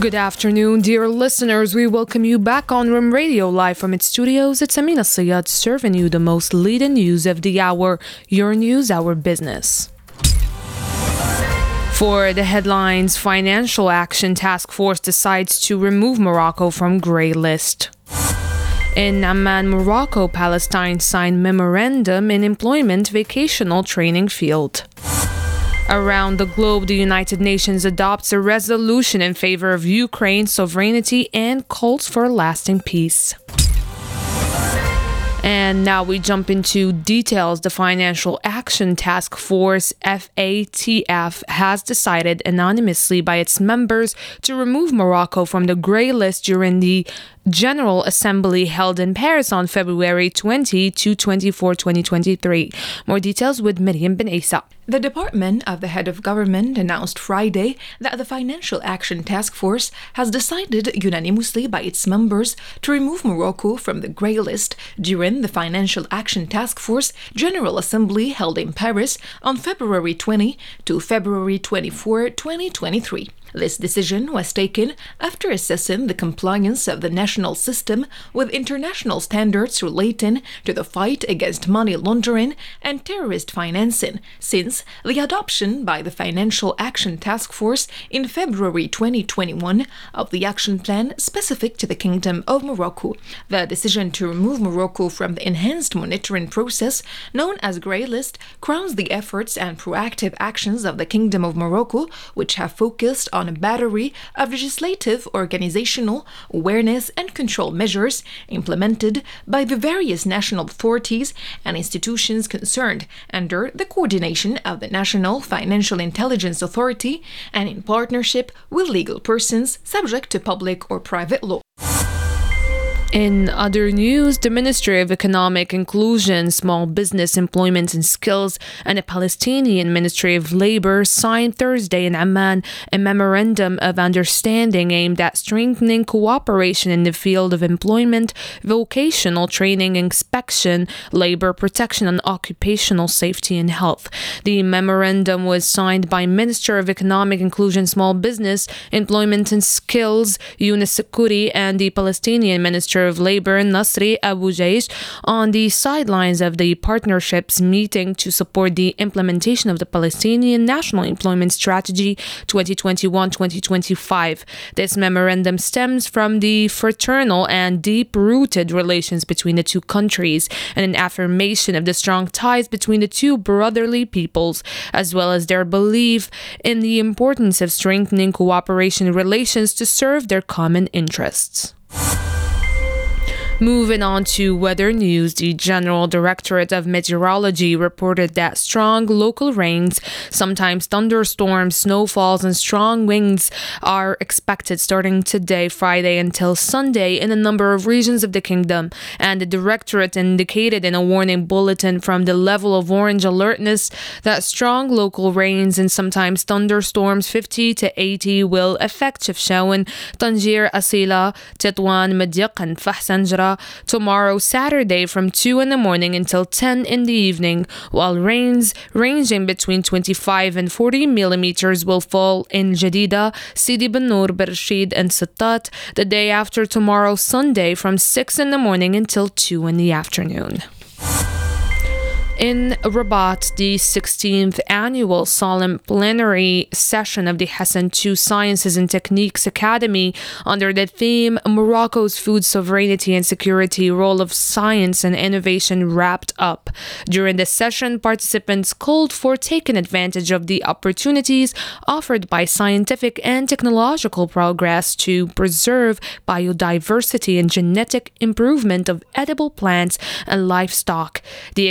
Good afternoon, dear listeners. We welcome you back on Rim Radio live from its studios. It's Amina Sayad serving you the most leading news of the hour. Your news, our business. For the headlines, Financial Action Task Force decides to remove Morocco from grey list. In Amman, Morocco, Palestine signed memorandum in employment vocational training field. Around the globe, the United Nations adopts a resolution in favor of Ukraine's sovereignty and calls for lasting peace. And now we jump into details. The Financial Action Task Force, FATF, has decided anonymously by its members to remove Morocco from the grey list during the General Assembly held in Paris on February 20 to 24, 2023. More details with Miriam Ben. The Department of the Head of Government announced Friday that the Financial Action Task Force has decided unanimously by its members to remove Morocco from the grey list during the Financial Action Task Force General Assembly held in Paris on February 20 to February 24, 2023. This decision was taken after assessing the compliance of the national system with international standards relating to the fight against money laundering and terrorist financing since the adoption by the Financial Action Task Force in February 2021 of the action plan specific to the Kingdom of Morocco. The decision to remove Morocco from the enhanced monitoring process known as Grey List crowns the efforts and proactive actions of the Kingdom of Morocco, which have focused on on a battery of legislative, organizational, awareness, and control measures implemented by the various national authorities and institutions concerned under the coordination of the National Financial Intelligence Authority and in partnership with legal persons subject to public or private law. In other news, the Ministry of Economic Inclusion, Small Business Employment and Skills, and the Palestinian Ministry of Labor signed Thursday in Amman a memorandum of understanding aimed at strengthening cooperation in the field of employment, vocational training, inspection, labor protection, and occupational safety and health. The memorandum was signed by Minister of Economic Inclusion, Small Business, Employment and Skills, Younes Sekkouri, and the Palestinian Minister Minister of Labor Nasri Abu Jaish on the sidelines of the partnership's meeting to support the implementation of the Palestinian National Employment Strategy 2021-2025. This memorandum stems from the fraternal and deep-rooted relations between the two countries and an affirmation of the strong ties between the two brotherly peoples, as well as their belief in the importance of strengthening cooperation relations to serve their common interests. Moving on to weather news, the General Directorate of Meteorology reported that strong local rains, sometimes thunderstorms, snowfalls, and strong winds are expected starting today, Friday, until Sunday in a number of regions of the kingdom. And the Directorate indicated in a warning bulletin from the level of orange alertness that strong local rains and sometimes thunderstorms 50 to 80 will affect Chefchaouen, Tangier, Asilah, Tetouan, M'diq, and Fahs-Anjra tomorrow, Saturday, from 2 in the morning until 10 in the evening, while rains ranging between 25 and 40 millimeters will fall in Jadida, Sidi Bennour, Berrechid, and Settat the day after tomorrow, Sunday, from 6 in the morning until 2 in the afternoon. In Rabat, the 16th annual solemn plenary session of the Hassan II Sciences and Techniques Academy under the theme Morocco's Food Sovereignty and Security Role of Science and Innovation wrapped up. During the session, participants called for taking advantage of the opportunities offered by scientific and technological progress to preserve biodiversity and genetic improvement of edible plants and livestock. The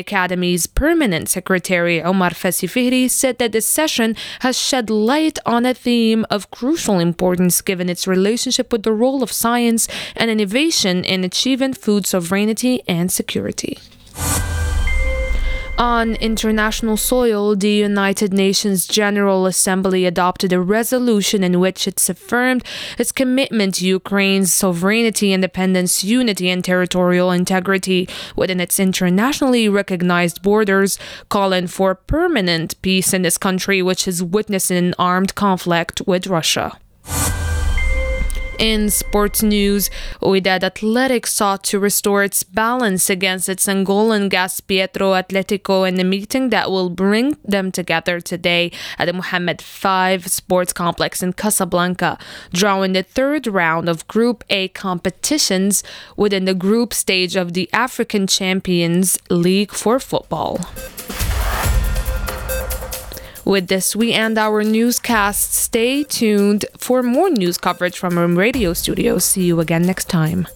Permanent secretary Omar Fassi Fihri said that the session has shed light on a theme of crucial importance given its relationship with the role of science and innovation in achieving food sovereignty and security. On international soil, the United Nations General Assembly adopted a resolution in which it affirmed its commitment to Ukraine's sovereignty, independence, unity, and territorial integrity within its internationally recognized borders, calling for permanent peace in this country, which is witnessing an armed conflict with Russia. In sports news, Wydad Athletic sought to restore its balance against its Angolan Gas Petro Atletico in a meeting that will bring them together today at the Mohammed V Sports Complex in Casablanca, drawing the third round of Group A competitions within the group stage of the African Champions League for football. With this, we end our newscast. Stay tuned for more news coverage from our radio studios. See you again next time.